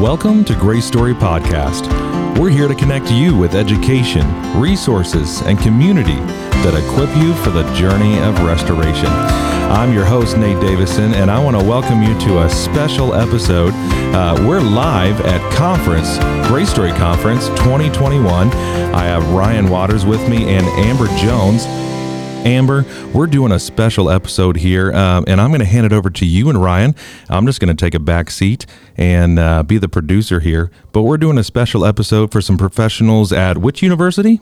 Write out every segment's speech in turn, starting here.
Welcome to Grace Story Podcast. We're here to connect you with education, resources, and community that equip you for the journey of restoration. I'm your host, Nate Davison, and I want to welcome you to a special episode. Uh, we're live at Conference, Grace Story Conference 2021. I have Ryan Waters with me and Amber Jones. Amber, we're doing a special episode here, um, and I'm going to hand it over to you and Ryan. I'm just going to take a back seat and uh, be the producer here. But we're doing a special episode for some professionals at which university?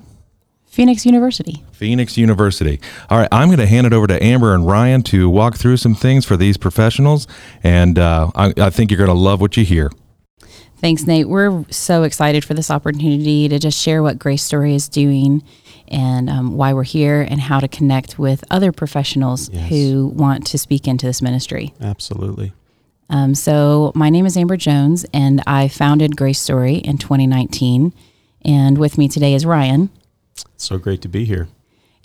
Phoenix University. Phoenix University. All right, I'm going to hand it over to Amber and Ryan to walk through some things for these professionals, and uh, I, I think you're going to love what you hear. Thanks, Nate. We're so excited for this opportunity to just share what Grace Story is doing and um, why we're here and how to connect with other professionals yes. who want to speak into this ministry. Absolutely. Um, so, my name is Amber Jones, and I founded Grace Story in 2019. And with me today is Ryan. So great to be here.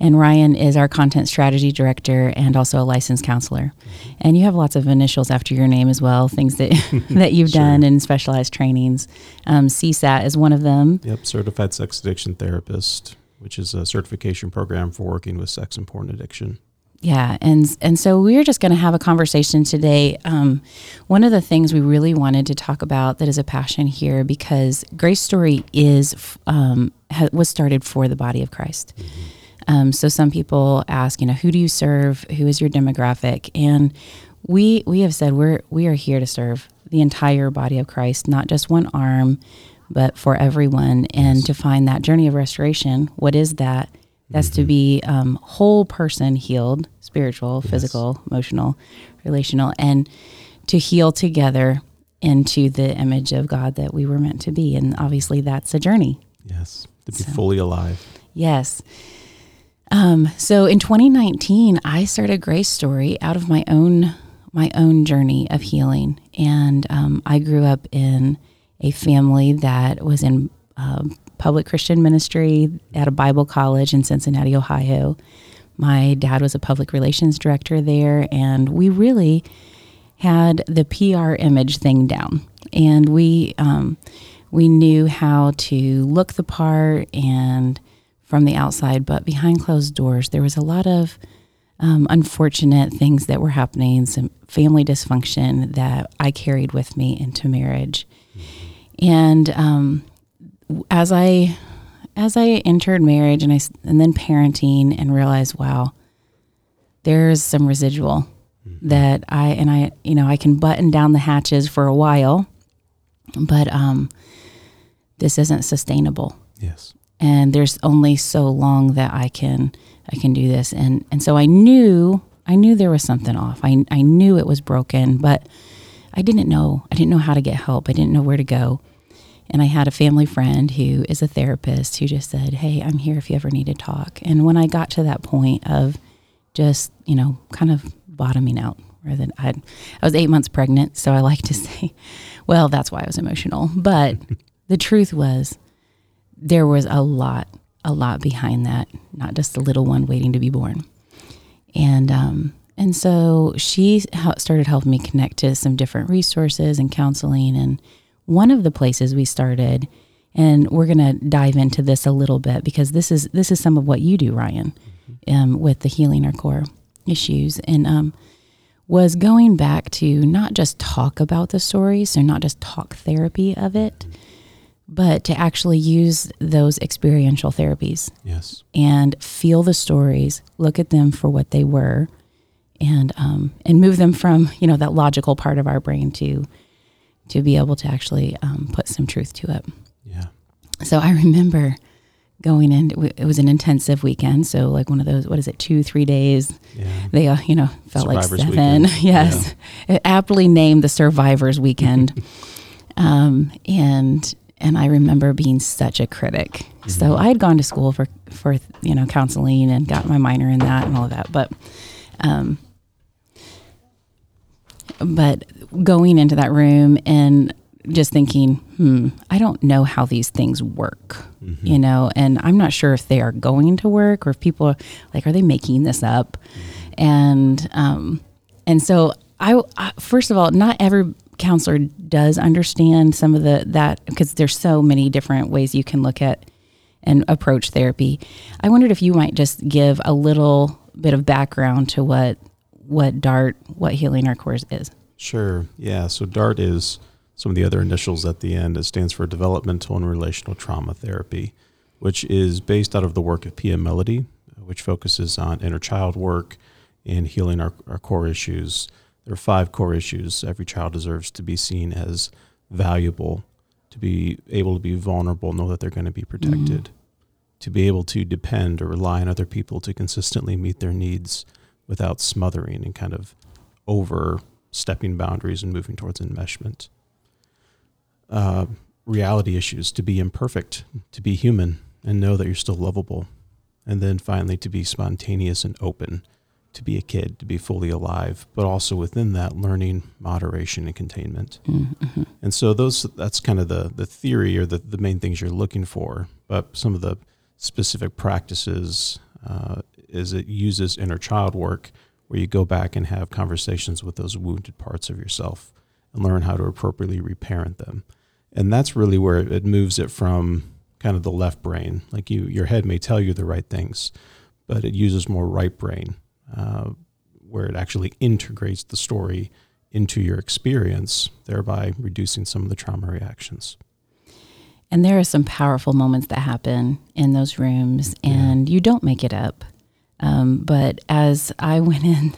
And Ryan is our content strategy director and also a licensed counselor. And you have lots of initials after your name as well, things that that you've sure. done in specialized trainings. Um, CSAT is one of them. Yep, certified sex addiction therapist which is a certification program for working with sex and porn addiction. Yeah, and and so we're just going to have a conversation today. Um, one of the things we really wanted to talk about that is a passion here because Grace Story is um, ha, was started for the body of Christ. Mm-hmm. Um, so some people ask, you know, who do you serve? Who is your demographic? And we we have said we're we are here to serve the entire body of Christ, not just one arm, but for everyone. And yes. to find that journey of restoration, what is that? That's mm-hmm. to be um, whole person healed, spiritual, yes. physical, emotional, relational, and to heal together into the image of God that we were meant to be. And obviously, that's a journey. Yes, to be so, fully alive. Yes. Um, so in 2019, I started Grace Story out of my own my own journey of healing, and um, I grew up in a family that was in uh, public Christian ministry at a Bible college in Cincinnati, Ohio. My dad was a public relations director there, and we really had the PR image thing down. And we um, we knew how to look the part and from the outside, but behind closed doors, there was a lot of um, unfortunate things that were happening, some family dysfunction that I carried with me into marriage. And um, as I as I entered marriage and I and then parenting and realized, wow, there's some residual mm-hmm. that I and I you know I can button down the hatches for a while, but um, this isn't sustainable. Yes. And there's only so long that I can I can do this, and and so I knew I knew there was something off. I I knew it was broken, but I didn't know. I didn't know how to get help. I didn't know where to go. And I had a family friend who is a therapist who just said, Hey, I'm here if you ever need to talk. And when I got to that point of just, you know, kind of bottoming out, rather than I, I was eight months pregnant. So I like to say, well, that's why I was emotional. But the truth was, there was a lot, a lot behind that, not just the little one waiting to be born. And, um, and so she started helping me connect to some different resources and counseling and one of the places we started, and we're going to dive into this a little bit because this is this is some of what you do, Ryan, mm-hmm. um, with the healing our core issues, and um, was going back to not just talk about the stories, so not just talk therapy of it, but to actually use those experiential therapies. Yes, and feel the stories, look at them for what they were, and um, and move them from you know that logical part of our brain to to be able to actually um, put some truth to it. Yeah. So I remember going in. It was an intensive weekend, so like one of those. What is it? Two, three days. Yeah. They, uh, you know, felt Survivors like seven. yes, yeah. aptly named the Survivors Weekend. um, and and I remember being such a critic. Mm-hmm. So I had gone to school for for you know counseling and got my minor in that and all of that, but. Um, but going into that room and just thinking, hmm, I don't know how these things work, mm-hmm. you know, and I'm not sure if they are going to work or if people are like, are they making this up? Mm-hmm. And, um, and so I, I, first of all, not every counselor does understand some of the that because there's so many different ways you can look at and approach therapy. I wondered if you might just give a little bit of background to what what DART, what Healing Our Cores is. Sure. Yeah. So DART is some of the other initials at the end. It stands for Developmental and Relational Trauma Therapy, which is based out of the work of Pia Mellody, which focuses on inner child work and healing our, our core issues. There are five core issues. Every child deserves to be seen as valuable, to be able to be vulnerable, know that they're going to be protected, mm-hmm. to be able to depend or rely on other people to consistently meet their needs without smothering and kind of overstepping boundaries and moving towards enmeshment. Uh, reality issues to be imperfect, to be human, and know that you're still lovable. And then finally, to be spontaneous and open to be a kid, to be fully alive, but also within that learning moderation and containment. Mm-hmm. And so those that's kind of the the theory or the, the main things you're looking for. But some of the specific practices uh, is it uses inner child work where you go back and have conversations with those wounded parts of yourself and learn how to appropriately reparent them. And that's really where it moves it from kind of the left brain. Like you your head may tell you the right things, but it uses more right brain uh, where it actually integrates the story into your experience, thereby reducing some of the trauma reactions. And there are some powerful moments that happen in those rooms, and you don't make it up. Um, but as I went in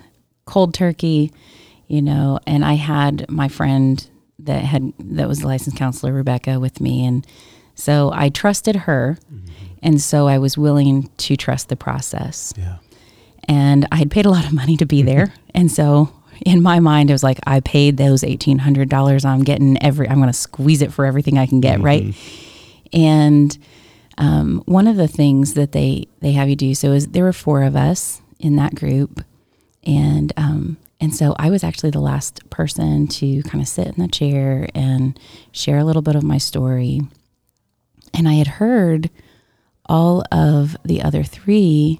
cold turkey, you know, and I had my friend that had that was the licensed counselor Rebecca with me, and so I trusted her, mm-hmm. and so I was willing to trust the process. Yeah and I had paid a lot of money to be there. and so in my mind, it was like, I paid those $1,800. I'm getting every, I'm going to squeeze it for everything I can get. Mm-hmm. Right. And, um, one of the things that they, they have you do, so is there were four of us in that group. And, um, and so I was actually the last person to kind of sit in the chair and share a little bit of my story. And I had heard all of the other three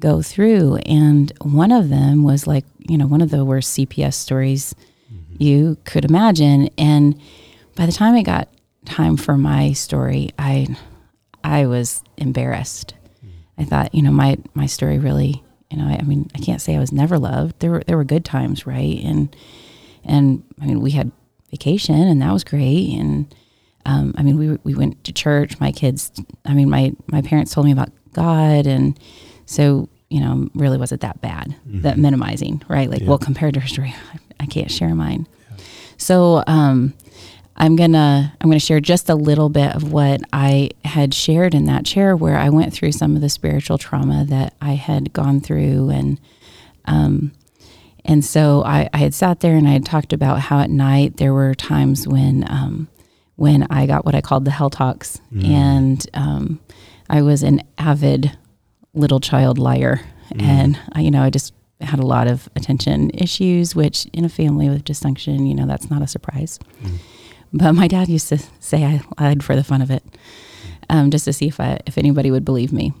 go through. And one of them was like, you know, one of the worst CPS stories mm-hmm. you could imagine. And by the time it got time for my story, I I was embarrassed. Mm. I thought, you know, my my story really, you know, I, I, mean, I can't say I was never loved. There were there were good times, right? And and I mean, we had vacation, and that was great. And um, I mean, we we went to church. My kids, I mean, my my parents told me about God, and so, you know, really was it that bad, mm-hmm. that minimizing, right? Like, yeah. well, compared to her story, I, can't share mine. Yeah. So, um, I'm gonna I'm gonna share just a little bit of what I had shared in that chair where I went through some of the spiritual trauma that I had gone through and um and so I, I had sat there and I had talked about how at night there were times when um when I got what I called the hell talks mm. and um I was an avid little child liar. Mm. And, I, you know, I just had a lot of attention issues, which in a family with dysfunction, you know, that's not a surprise. Mm. But my dad used to say I lied for the fun of it, um, just to see if I, if anybody would believe me.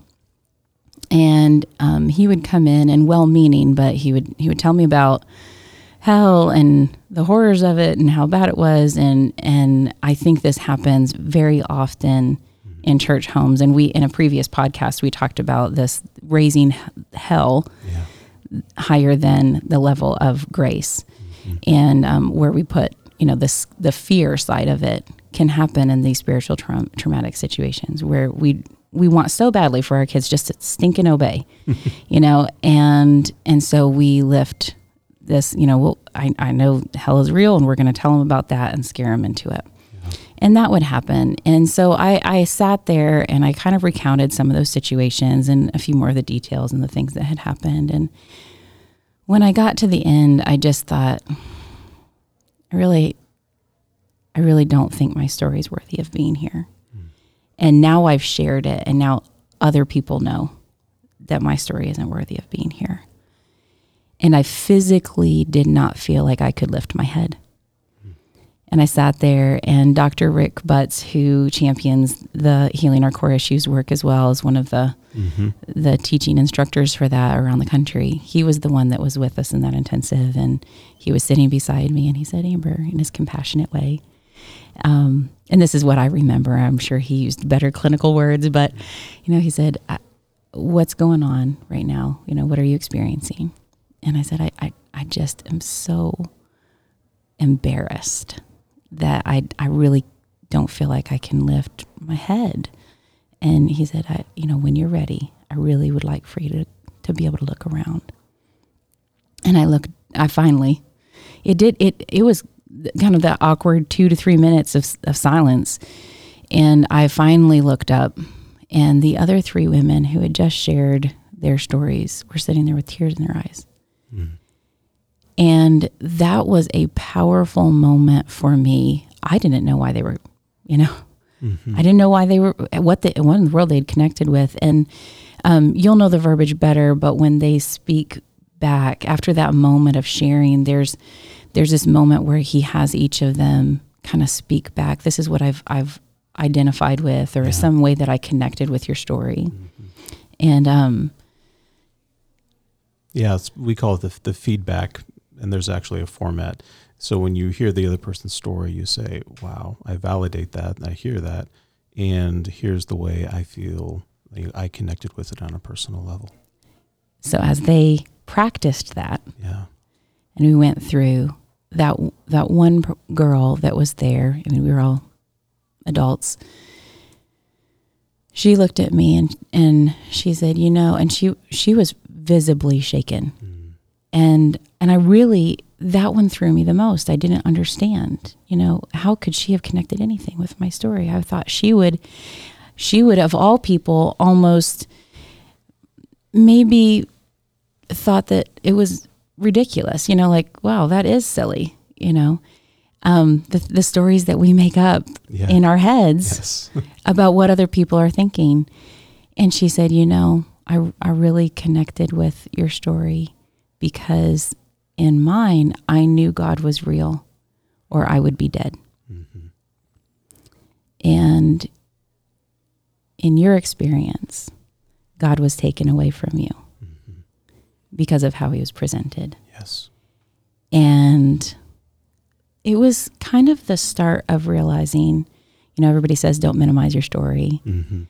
And um, he would come in and well-meaning, but he would he would tell me about hell and the horrors of it and how bad it was. And and I think this happens very often in church homes. And we, in a previous podcast, we talked about this raising hell yeah. higher than the level of grace, mm-hmm. and um, where we put, you know, this the fear side of it can happen in these spiritual tra- traumatic situations where we we want so badly for our kids just to stink and obey, you know, and and so we lift this, you know, well, I, I know hell is real, and we're going to tell them about that and scare them into it and that would happen. And so I, I sat there and I kind of recounted some of those situations and a few more of the details and the things that had happened. And when I got to the end, I just thought, I really, I really don't think my story is worthy of being here. Mm. And now I've shared it, and now other people know that my story isn't worthy of being here. And I physically did not feel like I could lift my head. And I sat there, and Dr. Rick Butts, who champions the Healing Our Core Issues work as well, is one of the Mm-hmm. the teaching instructors for that around the country. He was the one that was with us in that intensive, and he was sitting beside me, and he said, "Amber," in his compassionate way. Um, and this is what I remember. I'm sure he used better clinical words, but you know, he said, "What's going on right now? You know, what are you experiencing?" And I said, "I, I, I just am so embarrassed that I, I really don't feel like I can lift my head." And he said, I, you know, when you're ready, I really would like for you to, to be able to look around. And I looked, I finally, it did, it, it was kind of that awkward two to three minutes of, of silence. And I finally looked up, and the other three women who had just shared their stories were sitting there with tears in their eyes. Hmm. And that was a powerful moment for me. I didn't know why they were, you know, I didn't know why they were what the what in the world they'd connected with, and um, you'll know the verbiage better. But when they speak back after that moment of sharing, there's there's this moment where he has each of them kind of speak back. This is what I've I've identified with, or Yeah. some way that I connected with your story, and um, Yeah, it's, we call it the, the feedback, and there's actually a format. So when you hear the other person's story, you say, "Wow, I validate that, and I hear that, and here's the way I feel I connected with it on a personal level." so as they practiced that, Yeah, and we went through that that one girl that was there. I mean, we were all adults. She looked at me and and she said, "You know," and she she was visibly shaken, mm. And and I really that one threw me the most. I didn't understand. You know, how could she have connected anything with my story? I thought she would, she would of all people almost maybe thought that it was ridiculous, you know, like, wow, that is silly, you know. Um, the, the stories that we make up Yeah. in our heads yes, about what other people are thinking. And she said, you know, I, I really connected with your story because in mine, I knew God was real or I would be dead. And in your experience, God was taken away from you because of how he was presented. yes, And it was kind of the start of realizing, you know, everybody says don't minimize your story. hmm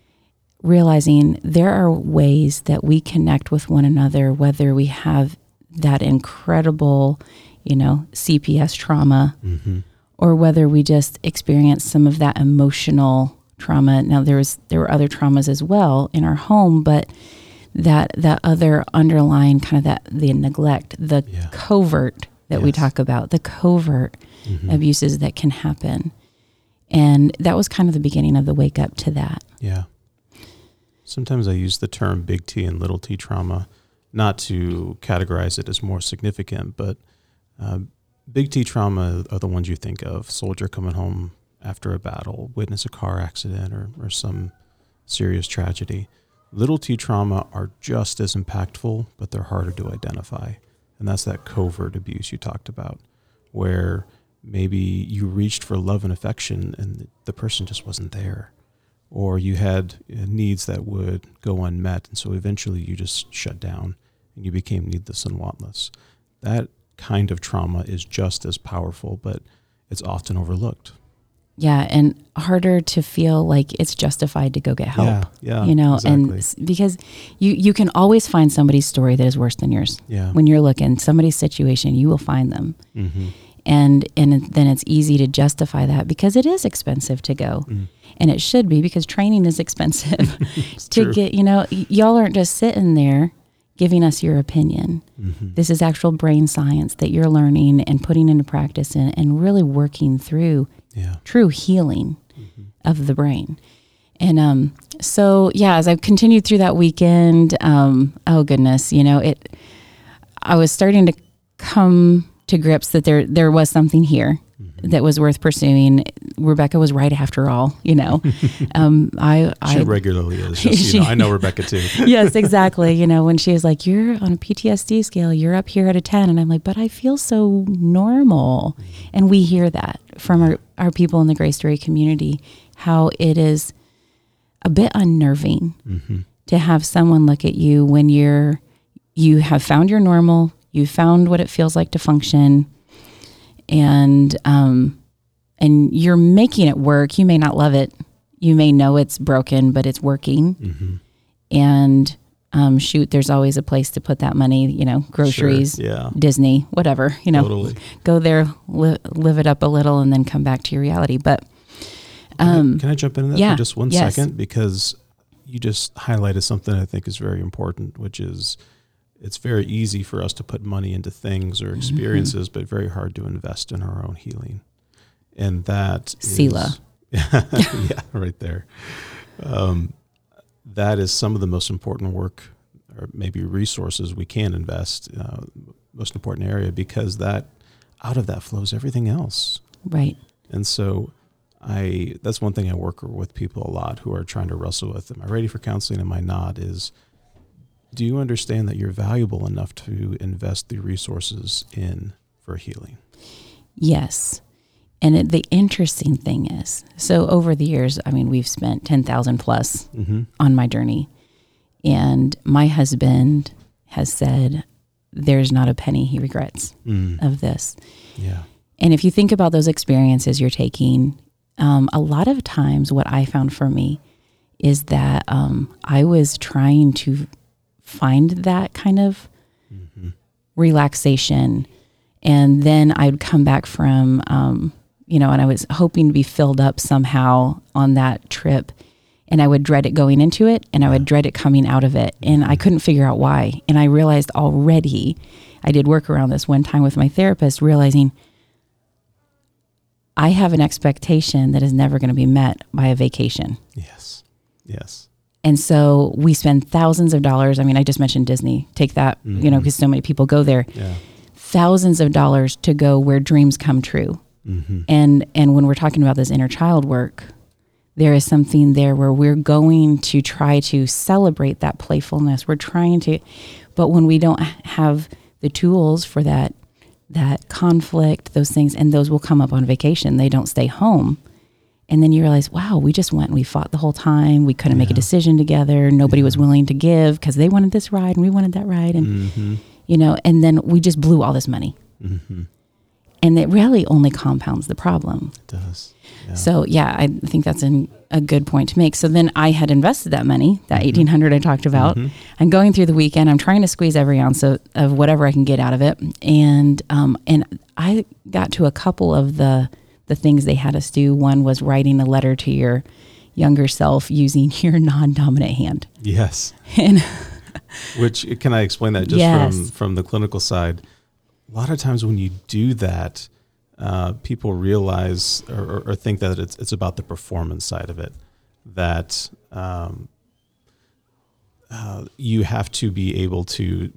Realizing there are ways that we connect with one another, whether we have that incredible, you know, CPS trauma hmm or whether we just experience some of that emotional trauma. Now there was there were other traumas as well in our home, but that that other underlying kind of that the neglect, the Yeah. covert that we talk about, the covert hmm abuses that can happen. And that was kind of the beginning of the wake up to that. Yeah. Sometimes I use the term big T and little t trauma, not to categorize it as more significant, but uh, big T trauma are the ones you think of soldier coming home after a battle, witness a car accident, or, or some serious tragedy. Little t trauma are just as impactful, but they're harder to identify. And that's that covert abuse you talked about, where maybe you reached for love and affection and the person just wasn't there or you had uh, needs that would go unmet, and so eventually you just shut down and you became needless and wantless. That kind of trauma is just as powerful, but it's often overlooked. Yeah, and harder to feel like it's justified to go get help. Yeah, yeah, you know, and exactly. s- because you you can always find somebody's story that is worse than yours. Yeah, When you're looking somebody's situation, you will find them. mm-hmm. and and then it's easy to justify that because it is expensive to go Mm. and it should be because training is expensive to true. get you know y'all aren't just sitting there giving us your opinion Mm-hmm. this is actual brain science that you're learning and putting into practice and, and really working through yeah, true healing Mm-hmm. of the brain and um so yeah as i've continued through that weekend um oh goodness you know it i was starting to come to grips that there there was something here that was worth pursuing Rebecca was right after all. You know, um, I She I regularly is. Just, She- you know, I know Rebecca too. yes, exactly. You know, when she was like, "You're on a PTSD scale, you're up here at a 10," and I'm like, "But I feel so normal," and we hear that from our our people in the Grace Story community, how it is a bit unnerving Mm-hmm. to have someone look at you when you're you have found your normal, you found what it feels like to function, and um, and you're making it work. You may not love it. You may know it's broken, but it's working. Mm-hmm. And um, shoot, there's always a place to put that money. You know, groceries, Sure. Yeah. Disney, whatever. You know, Totally. go there, li- live it up a little, and then come back to your reality. But um, Can I jump into that yeah, for just one second? yes. Because you just highlighted something I think is very important, which is it's very easy for us to put money into things Mm-hmm. or experiences, but very hard to invest in our own healing. And that Selah. yeah, right there. Um, that is some of the most important work or maybe resources we can invest, uh, most important area, because that out of that flows everything else. right, And so I that's one thing I work with people a lot who are trying to wrestle with am I ready for counseling am I not is do you understand that you're valuable enough to invest the resources in for healing? yes. And it, the interesting thing is, so over the years, I mean, we've spent ten thousand plus Mm-hmm. on my journey. And my husband has said there's not a penny he regrets Mm. of this. Yeah. And if you think about those experiences you're taking, um, a lot of times what I found for me is that um, I was trying to find that kind of Mm-hmm. relaxation. And then I'd come back from, um, you know, and I was hoping to be filled up somehow on that trip. And I would dread it going into it and I would dread it coming out of it. And I couldn't figure out why. And I realized already, I did work around this one time with my therapist, realizing I have an expectation that is never going to be met by a vacation. Yes. Yes. And so we spend thousands of dollars. I mean, I just mentioned Disney. Take that, you know, because so many people go there. Yeah. Thousands of dollars to go where dreams come true. Mm-hmm. And and when we're talking about this inner child work, there is something there where we're going to try to celebrate that playfulness. We're trying to, but when we don't have the tools for that that conflict, those things, and those will come up on vacation. They don't stay home. And then you realize, wow, we just went and we fought the whole time. We couldn't make a decision together. Nobody was willing to give because they wanted this ride and we wanted that ride. And, Mm-hmm. you know, and then we just blew all this money. Mm-hmm. And it really only compounds the problem. It does. Yeah. So yeah, I think that's an, a good point to make. So then I had invested that money, that Mhm. eighteen hundred I talked about. Mhm. I'm going through the weekend. I'm trying to squeeze every ounce of, of whatever I can get out of it. And um, and I got to a couple of the the things they had us do. One was writing a letter to your younger self using your non-dominant hand. Yes. And Which can I explain that just Yes. from from the clinical side? A lot of times when you do that, uh, people realize or, or, or think that it's it's about the performance side of it. That um, uh, you have to be able to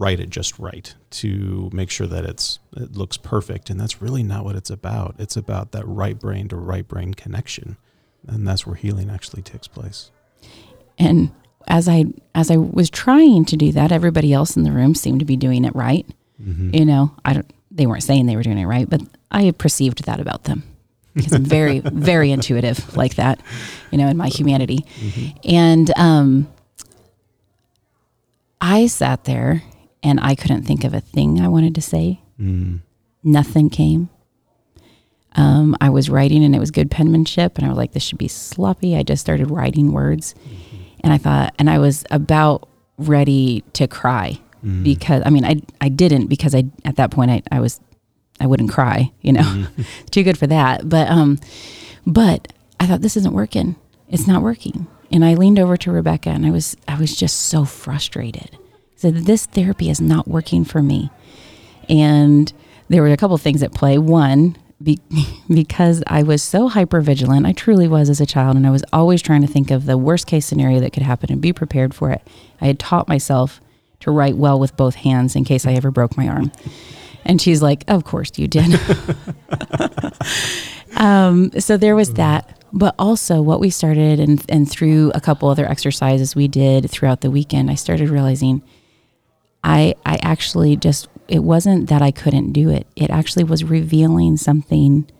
write it just right to make sure that it's it looks perfect, and that's really not what it's about. It's about that right brain to right brain connection, and that's where healing actually takes place. and as I as I was trying to do that, everybody else in the room seemed to be doing it right. Mm-hmm. you know i don't they weren't saying they were doing it right but i perceived that about them because i'm very very intuitive like that you know in my humanity Mm-hmm. and um i sat there and i couldn't think of a thing i wanted to say Mm. nothing came um, i was writing and it was good penmanship and i was like this should be sloppy i just started writing words and i thought and i was about ready to cry Mm. because I mean I I didn't because I at that point I, I was I wouldn't cry, you know. Mm-hmm. Too good for that. But um but I thought this isn't working. It's not working. And I leaned over to Rebecca and I was I was just so frustrated. Said this therapy is not working for me. And there were a couple things at play. One, be, because I was so hyper vigilant, I truly was as a child, and I was always trying to think of the worst case scenario that could happen and be prepared for it. I had taught myself to write well with both hands in case I ever broke my arm. And she's like, Of course you did. um, so there was that. But also, what we started, and, and through a couple other exercises we did throughout the weekend, I started realizing I, I actually just, it wasn't that I couldn't do it. It actually was revealing something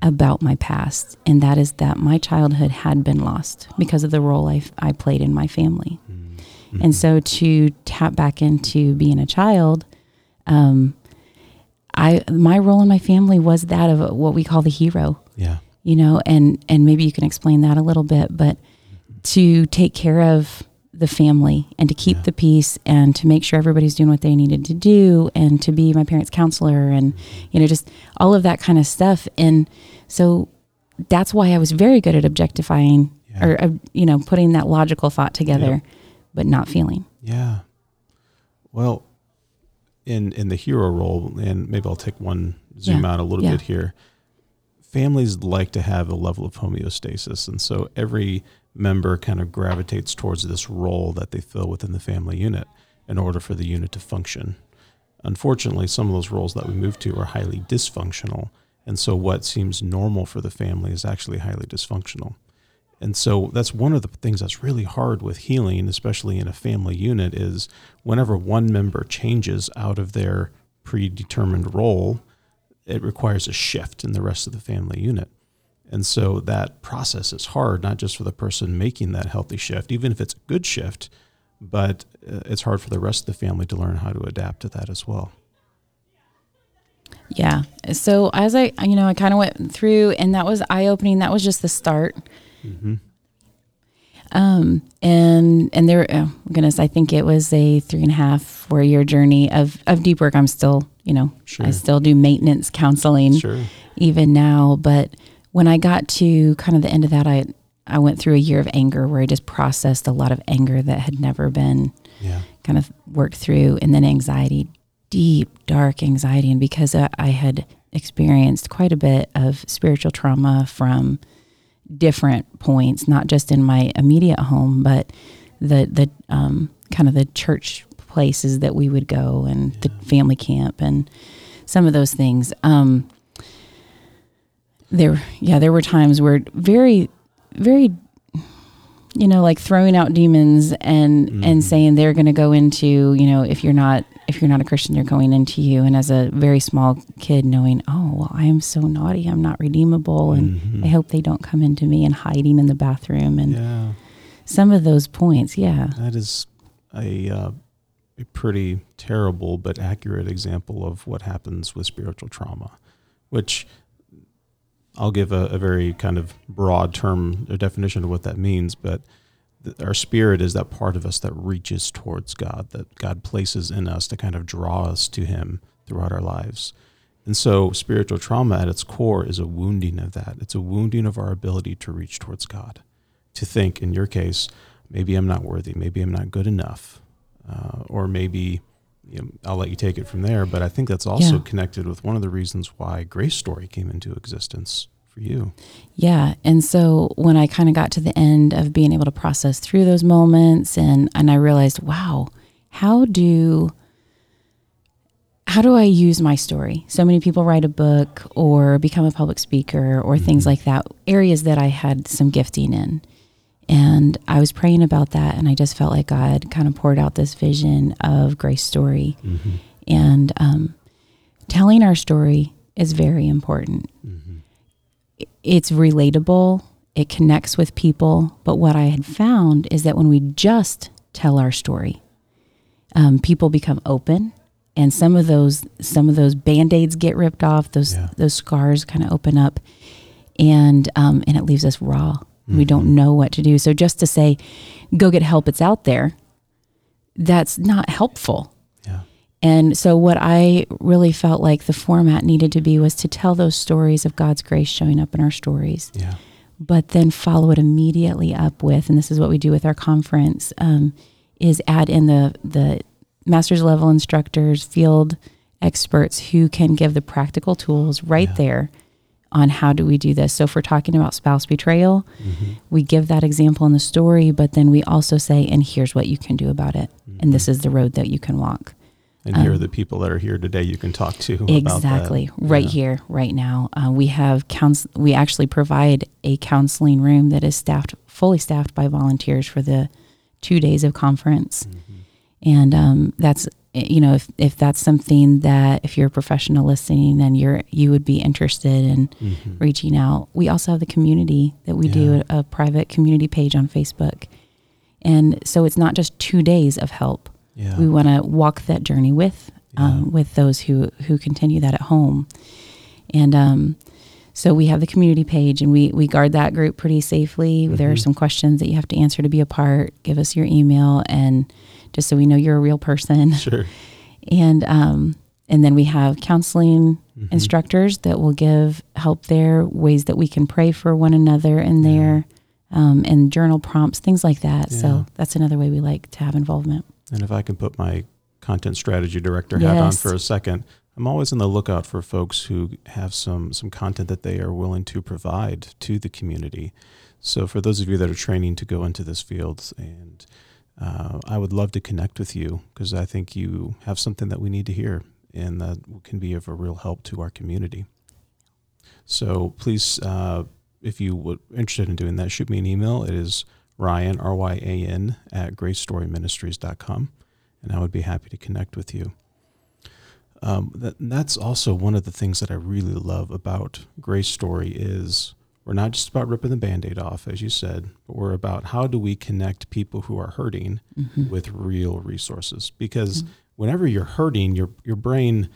about my past. And that is that my childhood had been lost because of the role I, I played in my family. Mm-hmm. And so to tap back into being a child, um, I my role in my family was that of what we call the hero, Yeah. you know, and and maybe you can explain that a little bit, but to take care of the family and to keep Yeah. the peace and to make sure everybody's doing what they needed to do and to be my parents' counselor and you know just all of that kind of stuff and so that's why I was very good at objectifying Yeah. or uh, you know putting that logical thought together but not feeling Yeah. Well, in in the hero role, and maybe I'll take one zoom out a little bit here. Families like to have a level of homeostasis, and so every member kind of gravitates towards this role that they fill within the family unit in order for the unit to function. Unfortunately, some of those roles that we move to are highly dysfunctional, and so what seems normal for the family is actually highly dysfunctional. And so that's one of the things that's really hard with healing, especially in a family unit, is whenever one member changes out of their predetermined role, it requires a shift in the rest of the family unit. And so that process is hard, not just for the person making that healthy shift, even if it's a good shift, but uh, it's hard for the rest of the family to learn how to adapt to that as well. Yeah. So as I, you know, I kind of went through, and that was eye opening. That was just the start. Mm-hmm. Um, and and there, oh, goodness, I think it was a three and a half, four year journey of of deep work. I'm still, you know, Sure. I still do maintenance counseling Sure. even now. But when I got to kind of the end of that, I I went through a year of anger where I just processed a lot of anger that had never been Yeah. kind of worked through and then anxiety deep dark anxiety. And because I, I had experienced quite a bit of spiritual trauma from different points not just in my immediate home but the the um, kind of the church places that we would go and the family camp and some of those things. Um, there yeah there were times where very very you know like throwing out demons and Mhm. and saying they're going to go into you know if you're not if you're not a christian they're going into you and as a very small kid knowing oh well i am so naughty i'm not redeemable and Mhm. i hope they don't come into me and hiding in the bathroom and Yeah. some of those points yeah That is a uh, a pretty terrible but accurate example of what happens with spiritual trauma, which I'll give a, a very kind of broad term or definition of what that means. But th- our spirit is that part of us that reaches towards God, that God places in us to kind of draw us to Him throughout our lives. And so, spiritual trauma at its core is a wounding of that. It's a wounding of our ability to reach towards God, to think, in your case, maybe I'm not worthy, maybe I'm not good enough, uh, or maybe you know, I'll let you take it from there. But I think that's also Yeah. connected with one of the reasons why Grace Story came into existence for you. Yeah. And so when I kind of got to the end of being able to process through those moments and and I realized, wow, how do how do I use my story? So many people write a book or become a public speaker or things mm-hmm. like that, areas that I had some gifting in. And I was praying about that and I just felt like God kind of poured out this vision of Grace Story. Mm-hmm. And um, telling our story is very important Mm-hmm. it's relatable, it connects with people. But what I had found is that when we just tell our story, um, people become open, and some of those some of those band aids get ripped off. Those Yeah. those scars kind of open up, and um, and it leaves us raw. We don't know what to do. So just to say, "Go get help," it's out there. That's not helpful. Yeah. And so, what I really felt like the format needed to be was to tell those stories of God's grace showing up in our stories, Yeah. but then follow it immediately up with, and this is what we do with our conference, um, is add in the the master's level instructors, field experts who can give the practical tools right Yeah. there on how do we do this. So, if we're talking about spouse betrayal, Mm-hmm. we give that example in the story, but then we also say, and here's what you can do about it, and this is the road that you can walk. And here are the people that are here today you can talk to. about that. Exactly. Right Yeah. here, right now. Uh, we have counsel- we actually provide a counseling room that is staffed, fully staffed by volunteers for the two days of conference. Mm-hmm. And um, that's, you know, if, if that's something that if you're a professional listening and you're, you would be interested in Mhm. reaching out. We also have the community that we do Yeah. a, a private community page on Facebook. And so it's not just two days of help Yeah. we want to walk that journey with um, with those who who continue that at home and um, so we have the community page and we we guard that group pretty safely there are Mhm. some questions that you have to answer to be a part give us your email and just so we know you're a real person Sure. and um, and then we have counseling Mhm. instructors that will give help there ways that we can pray for one another in Yeah. there um, and journal prompts things like that Yeah. so that's another way we like to have involvement And if I can put my content strategy director hat on for a second, I'm always on the lookout for folks who have some some content that they are willing to provide to the community. So for those of you that are training to go into this field, and uh, I would love to connect with you because I think you have something that we need to hear, and that can be of a real help to our community. So please, uh, if you would interested in doing that, shoot me an email. It is Ryan, R Y A N, at gracestoryministries.com, and I would be happy to connect with you. Um, that, that's also one of the things that I really love about Grace Story is we're not just about ripping the band-aid off, as you said, but we're about how do we connect people who are hurting Mhm. with real resources. Because whenever you're hurting, your your brain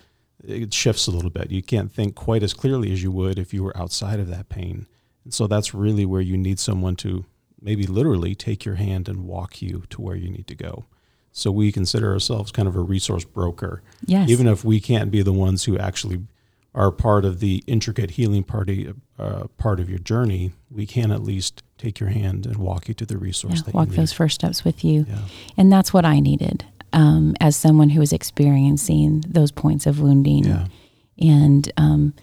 it shifts a little bit. You can't think quite as clearly as you would if you were outside of that pain. And so that's really where you need someone to maybe literally take your hand and walk you to where you need to go. So we consider ourselves kind of a resource broker, yes even if we can't be the ones who actually are part of the intricate healing party uh, part of your journey. We can at least take your hand and walk you to the resource yeah, walk those first steps with you. yeah. And that's what I needed um, as someone who was experiencing those points of wounding. Yeah. And um,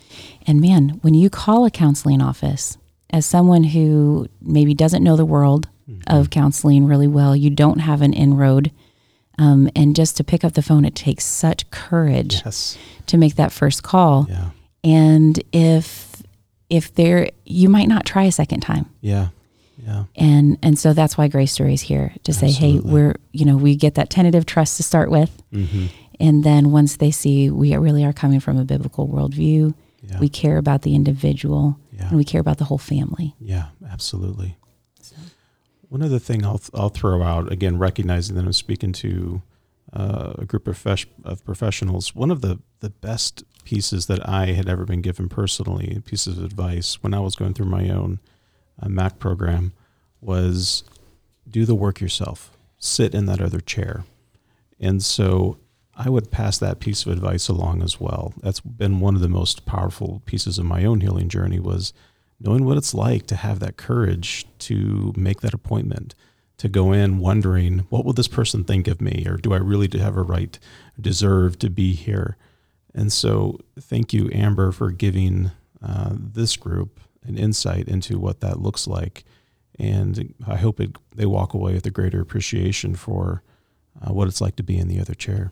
and man, when you call a counseling office as someone who maybe doesn't know the world Mhm. of counseling really well, you don't have an inroad. Um, and just to pick up the phone, it takes such courage Yes. to make that first call. Yeah. And if if there, you might not try a second time. Yeah. Yeah. and and so that's why Grace Story is here to say, hey, we're you know we get that tentative trust to start with, hmm and then once they see we really are coming from a biblical worldview, Yeah. we care about the individual yeah. and we care about the whole family. Yeah, absolutely. One other thing I'll I'll throw out again, recognizing that I'm speaking to uh, a group of, fesh- of professionals. One of the the best pieces that I had ever been given personally, pieces of advice when I was going through my own uh, MAC program, was do the work yourself. Sit in that other chair, and so I would pass that piece of advice along as well. That's been one of the most powerful pieces of my own healing journey was knowing what it's like to have that courage to make that appointment, to go in wondering, what will this person think of me? Or do I really have a right, deserve to be here? And so, thank you, Amber, for giving uh, this group an insight into what that looks like. And I hope it, they walk away with a greater appreciation for uh, what it's like to be in the other chair.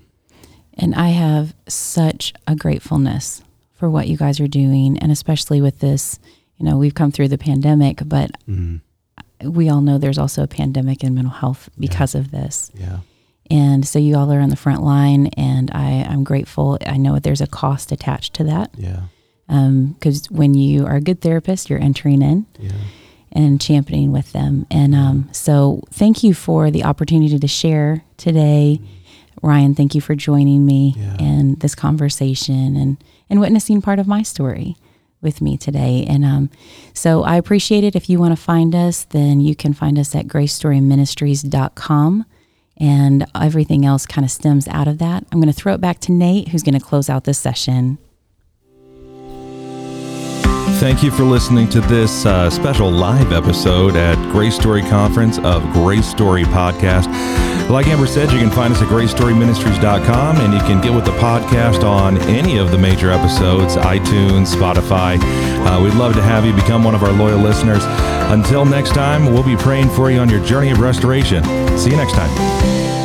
And I have such a gratefulness for what you guys are doing, and especially with this. You know, we've come through the pandemic, but Mm, we all know there's also a pandemic in mental health because of this. yeah. And so you all are on the front line, and I, I'm grateful. I know there's a cost attached to that Yeah. because when you are a good therapist, you're entering in Yeah. and championing with them. And um, so thank you for the opportunity to share today. Ryan, thank you for joining me Yeah. in this conversation and, and witnessing part of my story with me today. And um, so I appreciate it. If you want to find us, then you can find us at gracestoryministries.com. And everything else kind of stems out of that. I'm going to throw it back to Nate, who's going to close out this session. Thank you for listening to this uh, special live episode at Grace Story Conference of Grace Story Podcast. Like Amber said, you can find us at gracestoryministries.com and you can get with the podcast on any of the major episodes, iTunes, Spotify. Uh, we'd love to have you become one of our loyal listeners. Until next time, we'll be praying for you on your journey of restoration. See you next time.